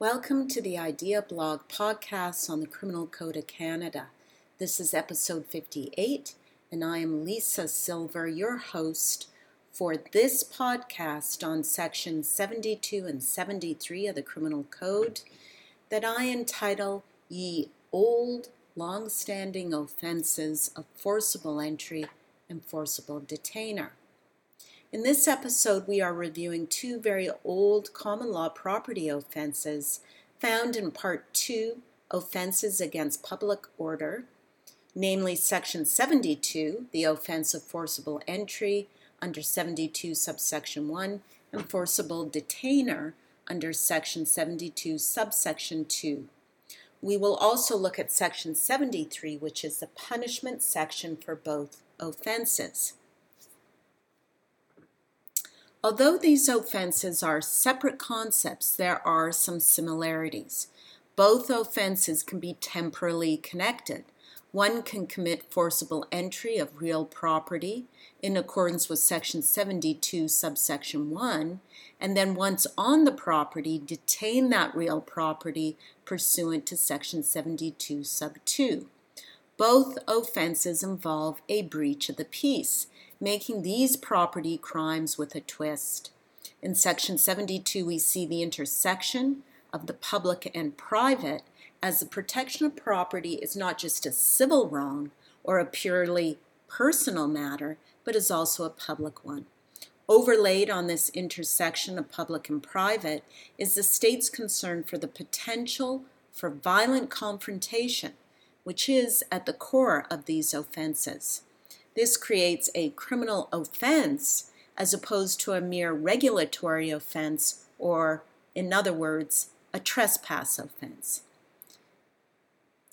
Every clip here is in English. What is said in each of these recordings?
Welcome to the Ideablawg podcast on the Criminal Code of Canada. This is episode 58, and I am Lisa Silver, your host for this podcast on section 72 and 73 of the Criminal Code that I entitle Ye Old Long Standing Offenses of Forcible Entry and Forcible Detainer. In this episode, we are reviewing two very old common law property offenses found in Part 2 Offenses Against Public Order, namely Section 72, the offense of forcible entry under 72 subsection 1, and forcible detainer under Section 72 subsection 2. We will also look at Section 73, which is the punishment section for both offenses. Although these offenses are separate concepts, there are some similarities. Both offenses can be temporally connected. One can commit forcible entry of real property in accordance with Section 72, subsection 1, and then once on the property, detain that real property pursuant to Section 72, sub 2. Both offenses involve a breach of the peace making these property crimes with a twist. In Section 72, we see the intersection of the public and private as the protection of property is not just a civil wrong or a purely personal matter, but is also a public one. Overlaid on this intersection of public and private is the state's concern for the potential for violent confrontation, which is at the core of these offenses. This creates a criminal offense as opposed to a mere regulatory offense, or, in other words, a trespass offense.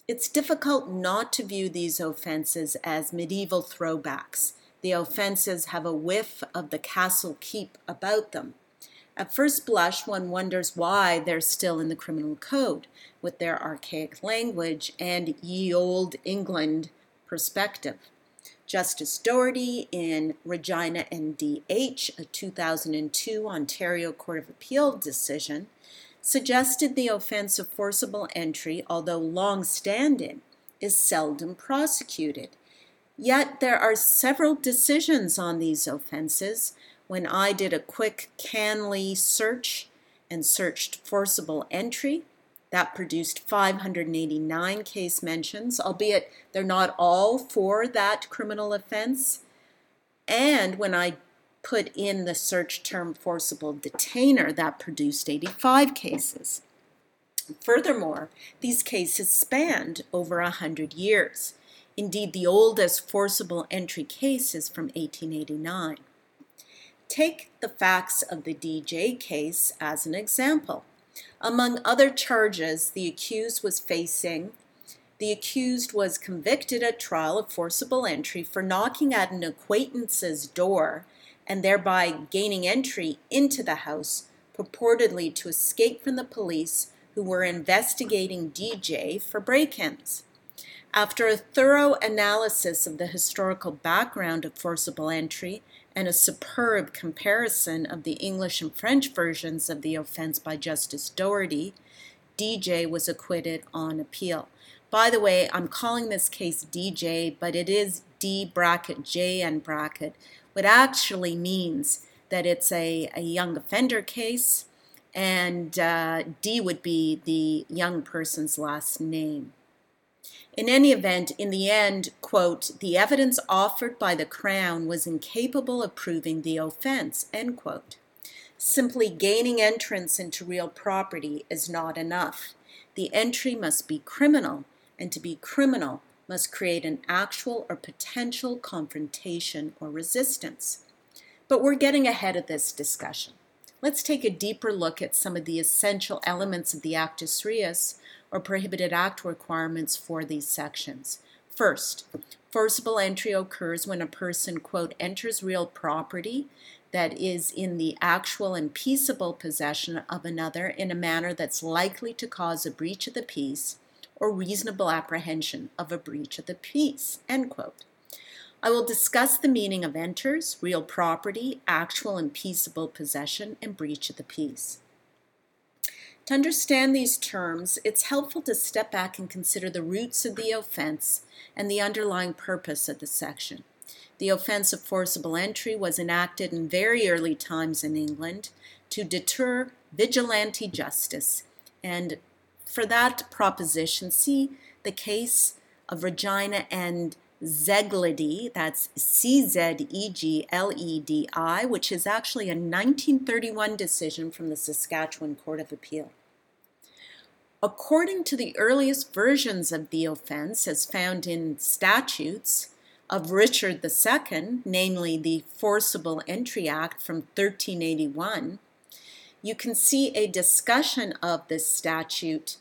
It's difficult not to view these offenses as medieval throwbacks. The offenses have a whiff of the castle keep about them. At first blush, one wonders why they're still in the criminal code, with their archaic language and ye old England perspective. Justice Doherty in Regina NDH, a 2002 Ontario Court of Appeal decision, suggested the offense of forcible entry, although long standing, is seldom prosecuted. Yet there are several decisions on these offenses. When I did a quick CanLII search and searched forcible entry, that produced 589 case mentions, albeit they're not all for that criminal offense. And when I put in the search term forcible detainer, that produced 85 cases. Furthermore, these cases spanned over 100 years. Indeed, the oldest forcible entry case is from 1889. Take the facts of the DJ case as an example. Among other charges, the accused was facing the accused was convicted at trial of forcible entry for knocking at an acquaintance's door and thereby gaining entry into the house, purportedly to escape from the police who were investigating DJ for break ins. After a thorough analysis of the historical background of forcible entry and a superb comparison of the English and French versions of the offense by Justice Doherty, DJ was acquitted on appeal. By the way, I'm calling this case DJ, but it is D bracket JN bracket, what actually means that it's a, a young offender case, and uh, D would be the young person's last name. In any event, in the end, quote, the evidence offered by the Crown was incapable of proving the offense, end quote. Simply gaining entrance into real property is not enough. The entry must be criminal, and to be criminal must create an actual or potential confrontation or resistance. But we're getting ahead of this discussion. Let's take a deeper look at some of the essential elements of the Actus Reus or prohibited act requirements for these sections. First, forcible entry occurs when a person, quote, enters real property that is in the actual and peaceable possession of another in a manner that's likely to cause a breach of the peace or reasonable apprehension of a breach of the peace, end quote. I will discuss the meaning of enters, real property, actual and peaceable possession, and breach of the peace. To understand these terms, it's helpful to step back and consider the roots of the offense and the underlying purpose of the section. The offense of forcible entry was enacted in very early times in England to deter vigilante justice. And for that proposition, see the case of Regina and Czegledi, that's C Z E G L E D I, which is actually a 1931 decision from the Saskatchewan Court of Appeal. According to the earliest versions of the offense, as found in statutes of Richard II, namely the Forcible Entry Act from 1381, you can see a discussion of this statute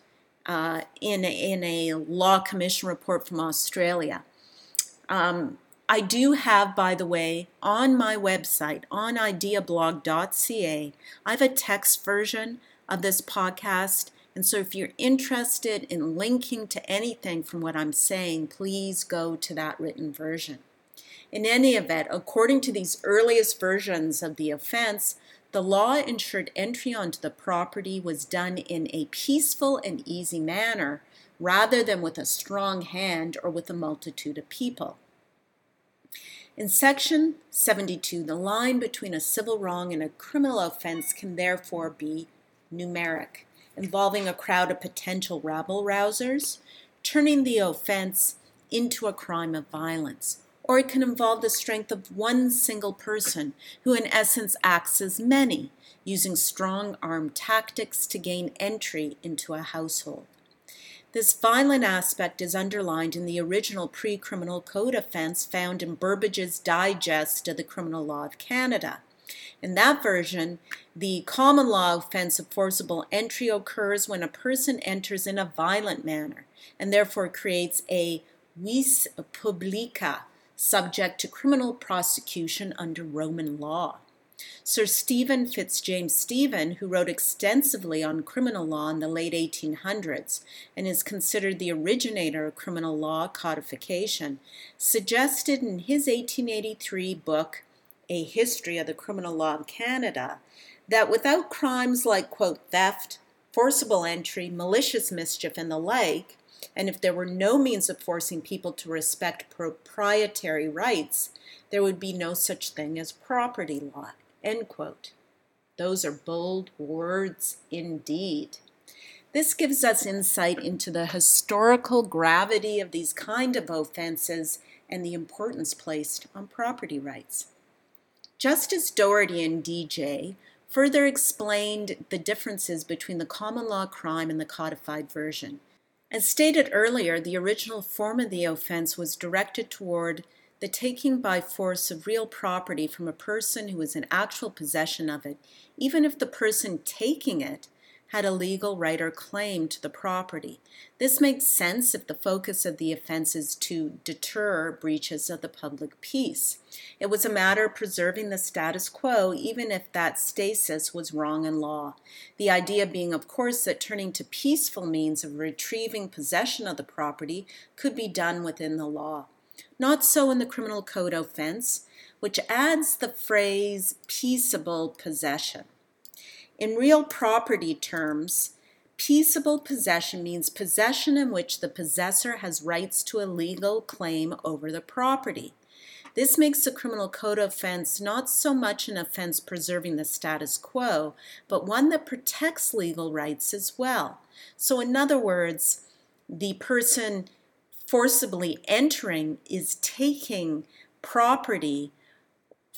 uh, in, in a Law Commission report from Australia. Um, I do have, by the way, on my website, on ideablawg.ca, I have a text version of this podcast. And so if you're interested in linking to anything from what I'm saying, please go to that written version. In any event, according to these earliest versions of the offense, the law ensured entry onto the property was done in a peaceful and easy manner rather than with a strong hand or with a multitude of people. In section 72, the line between a civil wrong and a criminal offense can therefore be numeric, involving a crowd of potential rabble rousers, turning the offense into a crime of violence. Or it can involve the strength of one single person who, in essence, acts as many, using strong arm tactics to gain entry into a household. This violent aspect is underlined in the original pre criminal code offense found in Burbidge's Digest of the Criminal Law of Canada. In that version, the common law offense of forcible entry occurs when a person enters in a violent manner and therefore creates a vis publica subject to criminal prosecution under Roman law. Sir Stephen Fitzjames Stephen, who wrote extensively on criminal law in the late 1800s and is considered the originator of criminal law codification, suggested in his 1883 book, A History of the Criminal Law of Canada, that without crimes like, quote, theft, forcible entry, malicious mischief, and the like, and if there were no means of forcing people to respect proprietary rights, there would be no such thing as property law. End quote. Those are bold words indeed. This gives us insight into the historical gravity of these kind of offenses and the importance placed on property rights. Justice Doherty and DJ further explained the differences between the common law crime and the codified version. As stated earlier, the original form of the offense was directed toward the taking by force of real property from a person who is in actual possession of it, even if the person taking it had a legal right or claim to the property. This makes sense if the focus of the offense is to deter breaches of the public peace. It was a matter of preserving the status quo, even if that stasis was wrong in law. The idea being, of course, that turning to peaceful means of retrieving possession of the property could be done within the law. Not so in the criminal code offense, which adds the phrase peaceable possession. In real property terms, peaceable possession means possession in which the possessor has rights to a legal claim over the property. This makes the criminal code offense not so much an offense preserving the status quo, but one that protects legal rights as well. So, in other words, the person forcibly entering is taking property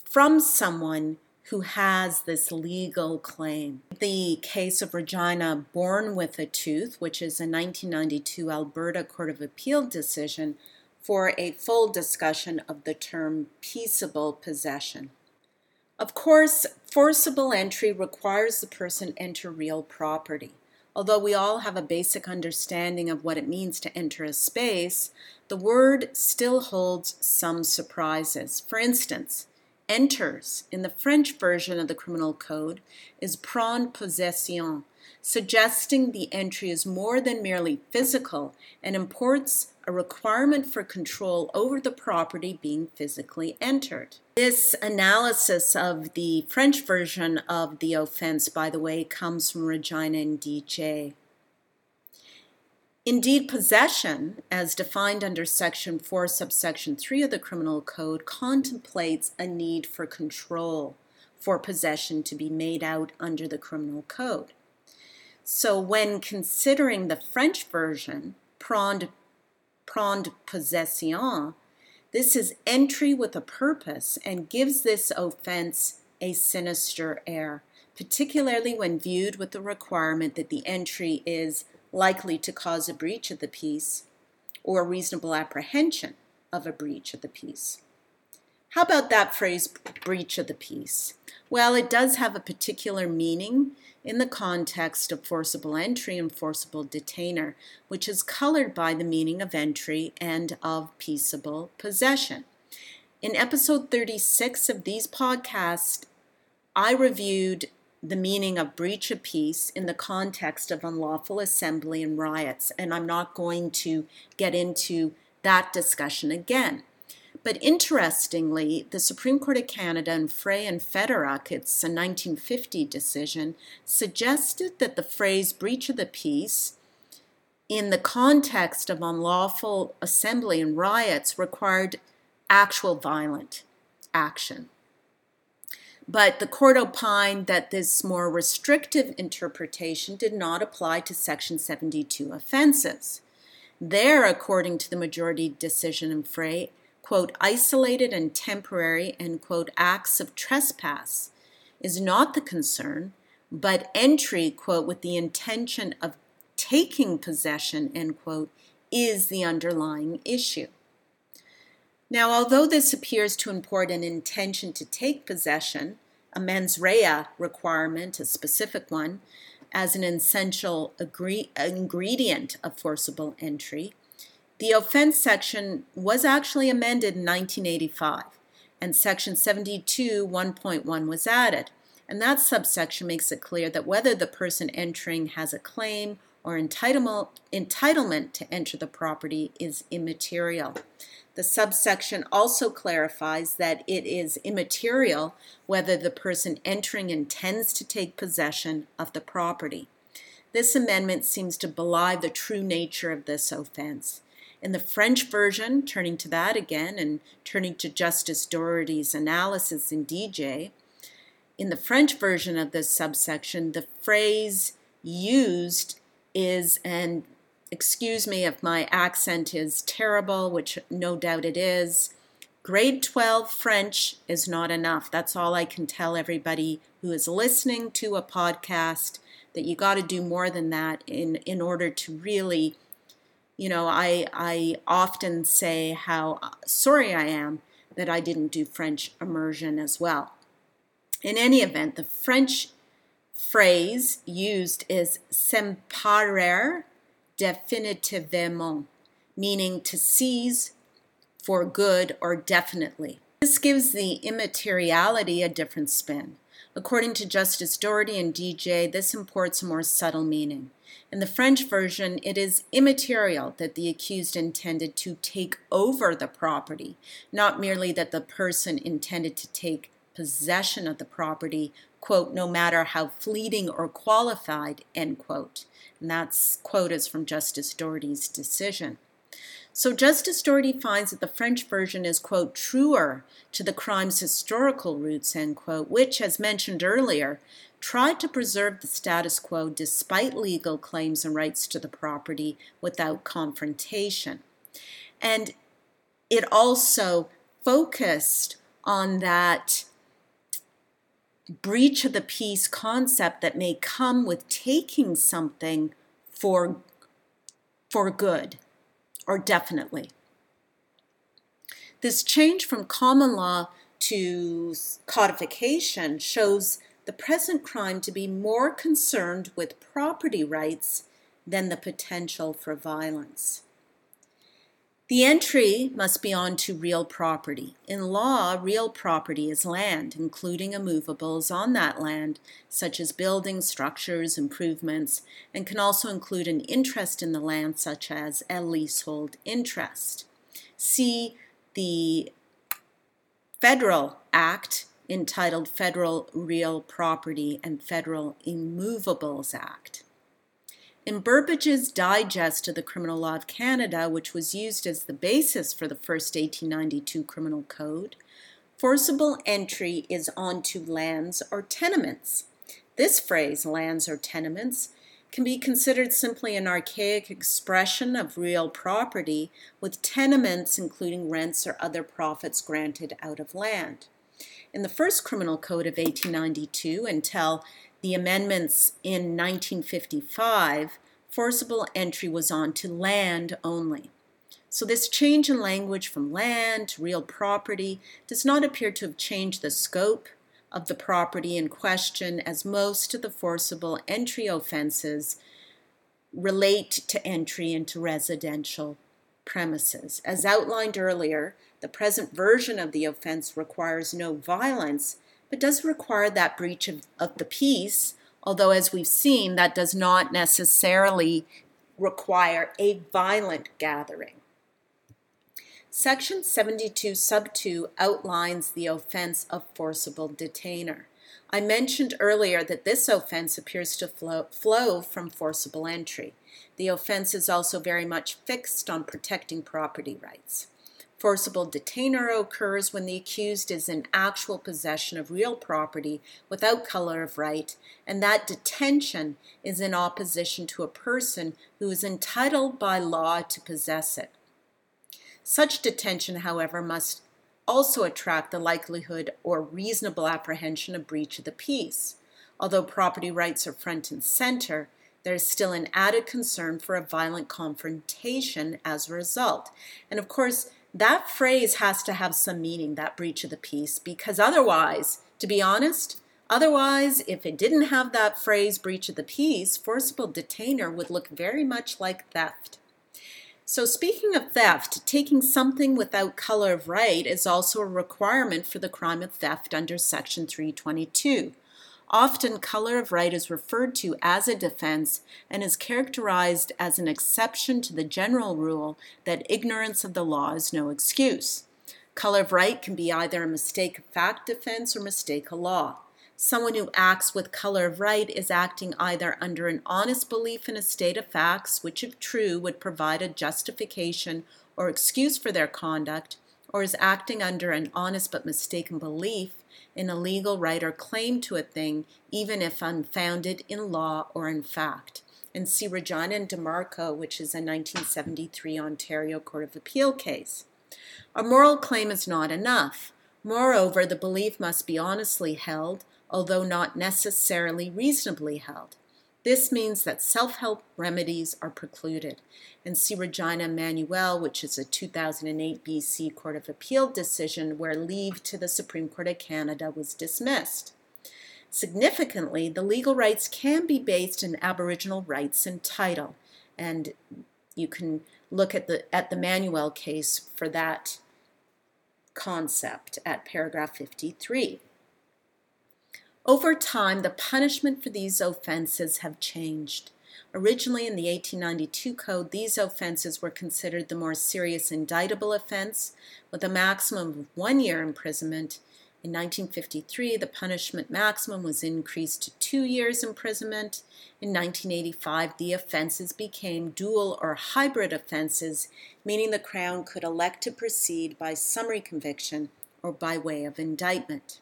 from someone who has this legal claim. The case of Regina Born with a Tooth, which is a 1992 Alberta Court of Appeal decision, for a full discussion of the term peaceable possession. Of course, forcible entry requires the person enter real property. Although we all have a basic understanding of what it means to enter a space, the word still holds some surprises. For instance, enters in the French version of the criminal code is prendre possession, suggesting the entry is more than merely physical and imports a requirement for control over the property being physically entered. This analysis of the French version of the offense, by the way, comes from Regina and DJ. Indeed, possession, as defined under Section 4, subsection 3 of the Criminal Code, contemplates a need for control for possession to be made out under the Criminal Code. So, when considering the French version, prendre, prendre possession, this is entry with a purpose and gives this offense a sinister air, particularly when viewed with the requirement that the entry is likely to cause a breach of the peace or a reasonable apprehension of a breach of the peace. How about that phrase, breach of the peace? Well, it does have a particular meaning in the context of forcible entry and forcible detainer, which is colored by the meaning of entry and of peaceable possession. In episode 36 of these podcasts, I reviewed the meaning of breach of peace in the context of unlawful assembly and riots, and I'm not going to get into that discussion again. But interestingly, the Supreme Court of Canada in Frey and Fedoruk, it's a 1950 decision, suggested that the phrase breach of the peace in the context of unlawful assembly and riots required actual violent action. But the court opined that this more restrictive interpretation did not apply to Section 72 offenses. There, according to the majority decision in Frey, quote, isolated and temporary, and quote, acts of trespass is not the concern, but entry, quote, with the intention of taking possession, end quote, is the underlying issue. Now, although this appears to import an intention to take possession, a mens rea requirement, a specific one, as an essential agree- ingredient of forcible entry, the offense section was actually amended in 1985, and section 72 1.1 was added. And that subsection makes it clear that whether the person entering has a claim or entitlement, entitlement to enter the property is immaterial. The subsection also clarifies that it is immaterial whether the person entering intends to take possession of the property. This amendment seems to belie the true nature of this offense. In the French version, turning to that again and turning to Justice Doherty's analysis in DJ, in the French version of this subsection, the phrase used is, and excuse me if my accent is terrible, which no doubt it is, grade 12 French is not enough. That's all I can tell everybody who is listening to a podcast that you got to do more than that in, in order to really, you know, I, I often say how uh, sorry I am that I didn't do French immersion as well. In any event, the French phrase used is s'emparer definitivement, meaning to seize for good or definitely. This gives the immateriality a different spin. According to Justice Doherty and DJ, this imports a more subtle meaning. In the French version, it is immaterial that the accused intended to take over the property, not merely that the person intended to take possession of the property, quote, no matter how fleeting or qualified, end quote. And that's quote is from Justice Doherty's decision. So Justice Doherty finds that the French version is, quote, truer to the crime's historical roots, end quote, which, as mentioned earlier, tried to preserve the status quo despite legal claims and rights to the property without confrontation. And it also focused on that breach of the peace concept that may come with taking something for for good or definitely. This change from common law to codification shows the present crime to be more concerned with property rights than the potential for violence The entry must be onto real property. In law, real property is land, including immovables on that land, such as buildings, structures, improvements, and can also include an interest in the land, such as a leasehold interest. See the Federal Act entitled Federal Real Property and Federal Immovables Act. In Burbidge's Digest of the Criminal Law of Canada, which was used as the basis for the first 1892 Criminal Code, forcible entry is onto lands or tenements. This phrase, lands or tenements, can be considered simply an archaic expression of real property, with tenements including rents or other profits granted out of land. In the first Criminal Code of 1892 until the amendments in 1955, forcible entry was on to land only. So, this change in language from land to real property does not appear to have changed the scope of the property in question, as most of the forcible entry offenses relate to entry into residential premises. As outlined earlier, the present version of the offense requires no violence but does require that breach of, of the peace, although, as we've seen, that does not necessarily require a violent gathering. Section 72, sub 2 outlines the offense of forcible detainer. I mentioned earlier that this offense appears to flow, flow, from forcible entry. The offense is also very much fixed on protecting property rights. Forcible detainer occurs when the accused is in actual possession of real property without color of right, and that detention is in opposition to a person who is entitled by law to possess it. Such detention, however, must also attract the likelihood or reasonable apprehension of breach of the peace. Although property rights are front and center, there is still an added concern for a violent confrontation as a result. And of course, that phrase has to have some meaning, that breach of the peace, because otherwise, to be honest, otherwise, if it didn't have that phrase, breach of the peace, forcible detainer would look very much like theft. So, speaking of theft, taking something without color of right is also a requirement for the crime of theft under Section 322. Often, color of right is referred to as a defense and is characterized as an exception to the general rule that ignorance of the law is no excuse. Color of right can be either a mistake of fact defense or mistake of law. Someone who acts with color of right is acting either under an honest belief in a state of facts, which, if true, would provide a justification or excuse for their conduct, or is acting under an honest but mistaken belief in a legal right or claim to a thing, even if unfounded in law or in fact. And see Regina and DeMarco, which is a 1973 Ontario Court of Appeal case. A moral claim is not enough. Moreover, the belief must be honestly held, although not necessarily reasonably held. This means that self help remedies are precluded. And see Regina Manuel, which is a 2008 BC Court of Appeal decision where leave to the Supreme Court of Canada was dismissed. Significantly, the legal rights can be based in Aboriginal rights and title, and you can look at the at the Manuel case for that concept at paragraph 53. Over time, the punishment for these offenses have changed. Originally, in the 1892 Code, these offenses were considered the more serious indictable offense, with a maximum of one year imprisonment. In 1953, the punishment maximum was increased to two years imprisonment. In 1985, the offenses became dual or hybrid offenses, meaning the Crown could elect to proceed by summary conviction or by way of indictment.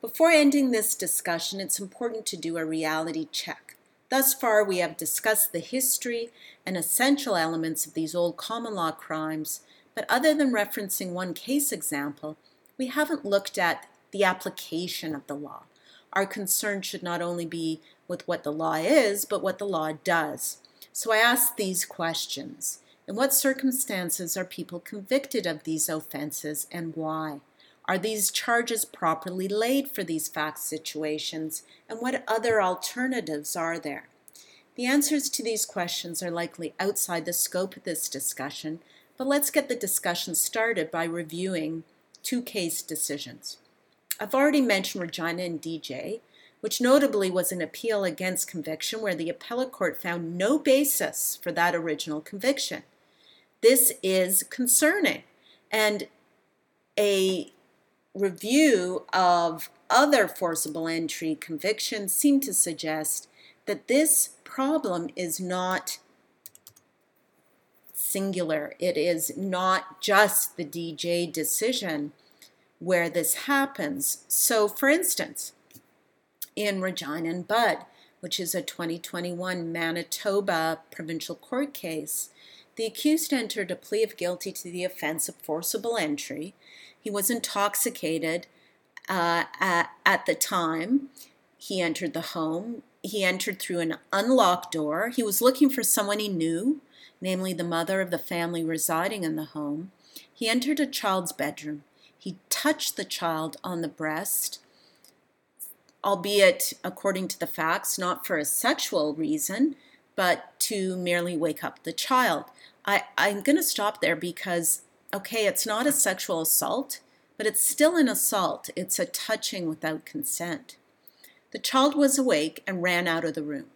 Before ending this discussion, it's important to do a reality check. Thus far, we have discussed the history and essential elements of these old common law crimes, but other than referencing one case example, we haven't looked at the application of the law. Our concern should not only be with what the law is, but what the law does. So I ask these questions In what circumstances are people convicted of these offenses and why? Are these charges properly laid for these fact situations, and what other alternatives are there? The answers to these questions are likely outside the scope of this discussion, But let's get the discussion started by reviewing two case decisions. I've already mentioned Regina and DJ, which notably was an appeal against conviction where the appellate court found no basis for that original conviction. This is concerning, and a review of other forcible entry convictions seem to suggest that this problem is not singular. It is not just the DJ decision where this happens. So, for instance, in Regina and Bud, which is a 2021 Manitoba provincial court case, the accused entered a plea of guilty to the offense of forcible entry. He was intoxicated uh, at, at the time he entered the home. He entered through an unlocked door. He was looking for someone he knew, namely the mother of the family residing in the home. He entered a child's bedroom. He touched the child on the breast, albeit according to the facts, not for a sexual reason, but to merely wake up the child. I, I'm going to stop there because, okay, it's not a sexual assault, but it's still an assault. It's a touching without consent. The child was awake and ran out of the room.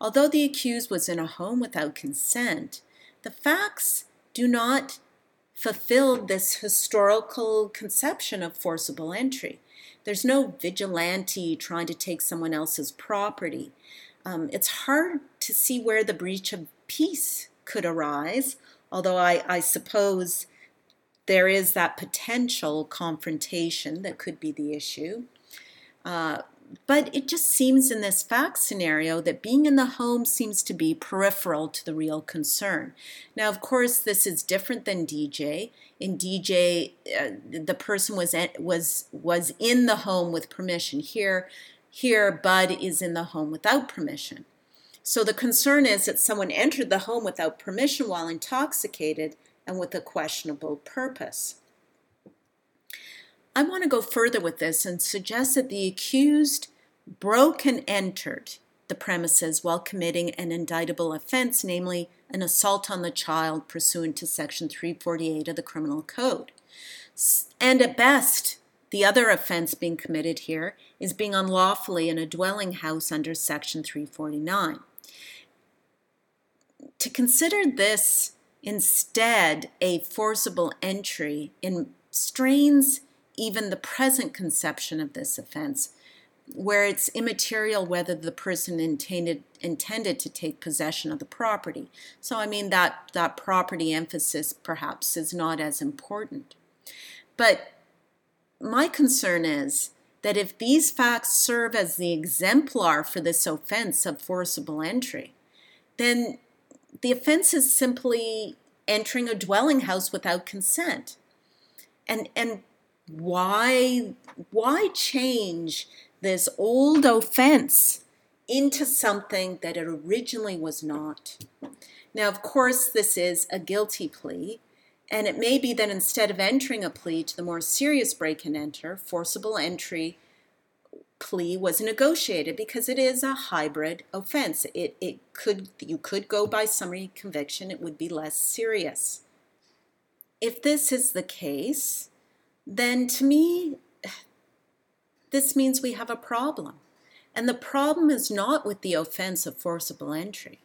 Although the accused was in a home without consent, the facts do not fulfill this historical conception of forcible entry. There's no vigilante trying to take someone else's property. Um, it's hard to see where the breach of peace could arise, although I, I suppose there is that potential confrontation that could be the issue. Uh, but it just seems in this fact scenario that being in the home seems to be peripheral to the real concern. Now, of course, this is different than DJ. In DJ, uh, the person was was was in the home with permission. Here, here, Bud is in the home without permission. So the concern is that someone entered the home without permission while intoxicated and with a questionable purpose. I want to go further with this and suggest that the accused broke and entered the premises while committing an indictable offense, namely an assault on the child pursuant to Section 348 of the Criminal Code. And at best, the other offense being committed here is being unlawfully in a dwelling house under Section 349. To consider this instead a forcible entry in strains even the present conception of this offense, where it's immaterial whether the person intended intended to take possession of the property. So I mean that that property emphasis perhaps is not as important. But my concern is that if these facts serve as the exemplar for this offense of forcible entry, then the offense is simply entering a dwelling house without consent. And and why why change this old offense into something that it originally was not? Now, of course, this is a guilty plea, and it may be that instead of entering a plea to the more serious break and enter, forcible entry plea was negotiated because it is a hybrid offense. It, it could you could go by summary conviction, it would be less serious. If this is the case, then to me, this means we have a problem. And the problem is not with the offense of forcible entry.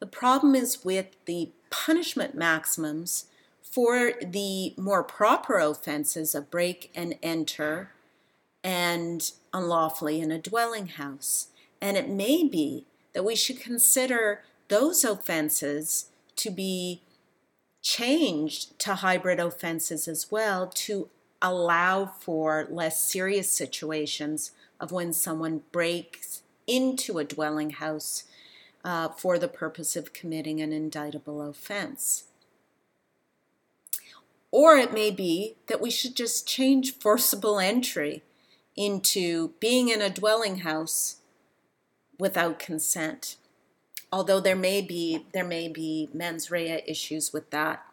The problem is with the punishment maximums for the more proper offenses of break and enter and unlawfully in a dwelling house. And it may be that we should consider those offenses to be changed to hybrid offenses as well to allow for less serious situations of when someone breaks into a dwelling house uh, for the purpose of committing an indictable offense. Or it may be that we should just change forcible entry into being in a dwelling house without consent. Although there may be there may be mens rea issues with that.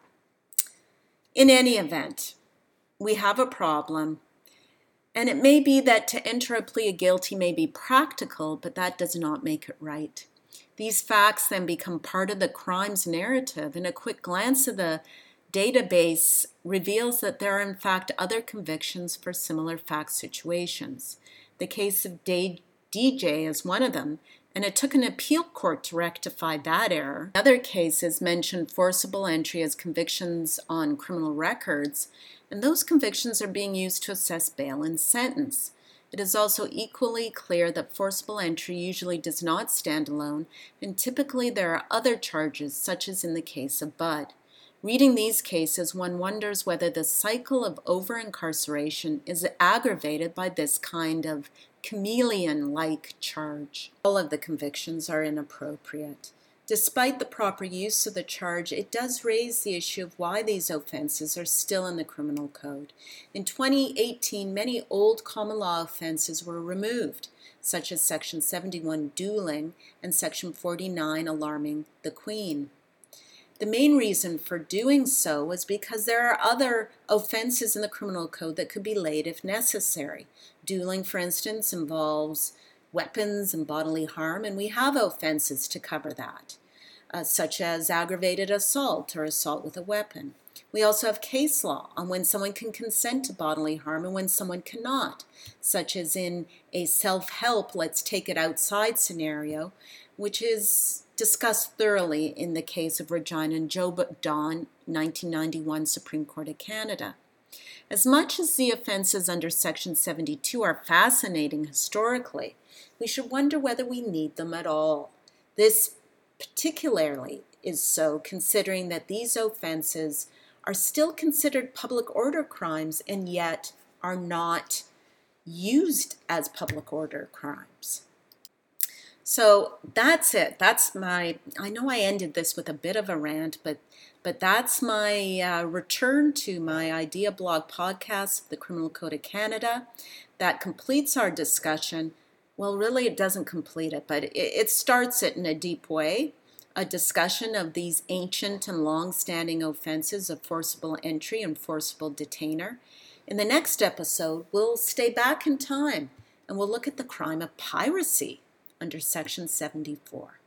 In any event, we have a problem. And it may be that to enter a plea of guilty may be practical, but that does not make it right. These facts then become part of the crime's narrative, and a quick glance of the database reveals that there are, in fact, other convictions for similar fact situations. The case of DJ is one of them, and it took an appeal court to rectify that error. Other cases mention forcible entry as convictions on criminal records, and those convictions are being used to assess bail and sentence. It is also equally clear that forcible entry usually does not stand alone, and typically there are other charges, such as in the case of Budd. Reading these cases, one wonders whether the cycle of over incarceration is aggravated by this kind of chameleon like charge. All of the convictions are inappropriate. Despite the proper use of the charge, it does raise the issue of why these offenses are still in the criminal code. In 2018, many old common law offenses were removed, such as Section 71 dueling and Section 49 alarming the Queen. The main reason for doing so was because there are other offenses in the criminal code that could be laid if necessary. Dueling, for instance, involves weapons and bodily harm, and we have offenses to cover that, uh, such as aggravated assault or assault with a weapon. We also have case law on when someone can consent to bodily harm and when someone cannot, such as in a self help, let's take it outside scenario, which is discussed thoroughly in the case of Regina and Joe Dawn, 1991 Supreme Court of Canada. As much as the offenses under Section 72 are fascinating historically, we should wonder whether we need them at all. This particularly is so considering that these offenses are still considered public order crimes and yet are not used as public order crimes. So that's it. That's my. I know I ended this with a bit of a rant, but but that's my uh, return to my idea blog podcast, the Criminal Code of Canada. That completes our discussion. Well, really, it doesn't complete it, but it, it starts it in a deep way. A discussion of these ancient and long-standing offenses of forcible entry and forcible detainer. In the next episode, we'll stay back in time and we'll look at the crime of piracy under Section 74.